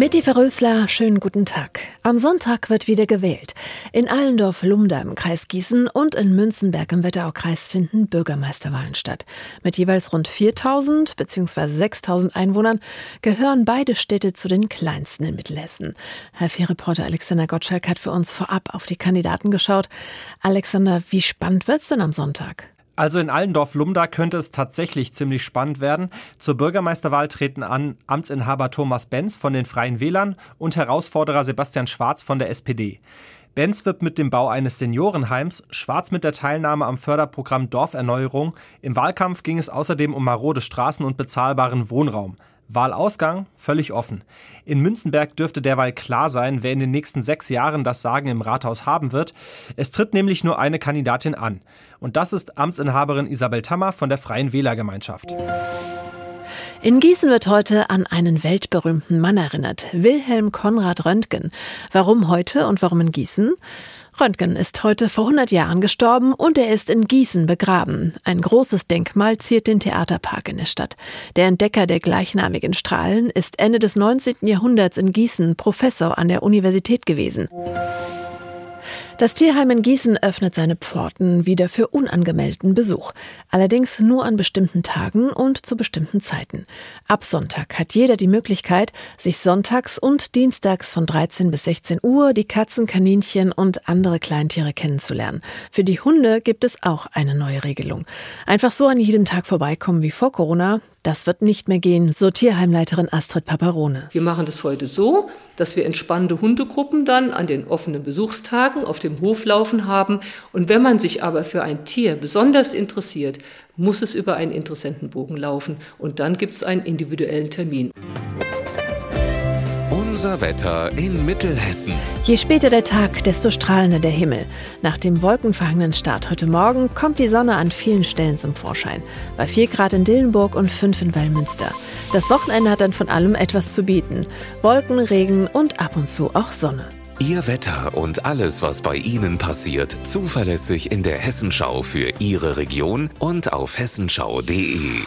Mitti Verrösler, schönen guten Tag. Am Sonntag wird wieder gewählt. In Allendorf-Lumda im Kreis Gießen und in Münzenberg im Wetteraukreis finden Bürgermeisterwahlen statt. Mit jeweils rund 4000 bzw. 6000 Einwohnern gehören beide Städte zu den kleinsten in Mittelhessen. Herr Reporter Alexander Gottschalk hat für uns vorab auf die Kandidaten geschaut. Alexander, wie spannend wird's denn am Sonntag? Also in Allendorf-Lumda könnte es tatsächlich ziemlich spannend werden. Zur Bürgermeisterwahl treten an Amtsinhaber Thomas Benz von den Freien Wählern und Herausforderer Sebastian Schwarz von der SPD. Benz wirbt mit dem Bau eines Seniorenheims, Schwarz mit der Teilnahme am Förderprogramm Dorferneuerung. Im Wahlkampf ging es außerdem um marode Straßen und bezahlbaren Wohnraum. Wahlausgang völlig offen. In Münzenberg dürfte derweil klar sein, wer in den nächsten sechs Jahren das Sagen im Rathaus haben wird. Es tritt nämlich nur eine Kandidatin an. Und das ist Amtsinhaberin Isabel Tammer von der Freien Wählergemeinschaft. In Gießen wird heute an einen weltberühmten Mann erinnert, Wilhelm Konrad Röntgen. Warum heute und warum in Gießen? Röntgen ist heute vor 100 Jahren gestorben und er ist in Gießen begraben. Ein großes Denkmal ziert den Theaterpark in der Stadt. Der Entdecker der gleichnamigen Strahlen ist Ende des 19. Jahrhunderts in Gießen Professor an der Universität gewesen. Das Tierheim in Gießen öffnet seine Pforten wieder für unangemeldeten Besuch. Allerdings nur an bestimmten Tagen und zu bestimmten Zeiten. Ab Sonntag hat jeder die Möglichkeit, sich sonntags und dienstags von 13 bis 16 Uhr die Katzen, Kaninchen und andere Kleintiere kennenzulernen. Für die Hunde gibt es auch eine neue Regelung. Einfach so an jedem Tag vorbeikommen wie vor Corona, das wird nicht mehr gehen, so Tierheimleiterin Astrid Paparone. Wir machen das heute so, dass wir entspannte Hundegruppen dann an den offenen Besuchstagen auf dem Hof laufen haben. Und wenn man sich aber für ein Tier besonders interessiert, muss es über einen Interessentenbogen laufen. Und dann gibt es einen individuellen Termin. Unser Wetter in Mittelhessen. Je später der Tag, desto strahlender der Himmel. Nach dem wolkenverhangenen Start heute Morgen kommt die Sonne an vielen Stellen zum Vorschein. Bei 4 Grad in Dillenburg und 5 in Wallmünster. Das Wochenende hat dann von allem etwas zu bieten. Wolken, Regen und ab und zu auch Sonne. Ihr Wetter und alles, was bei Ihnen passiert, zuverlässig in der Hessenschau für Ihre Region und auf hessenschau.de.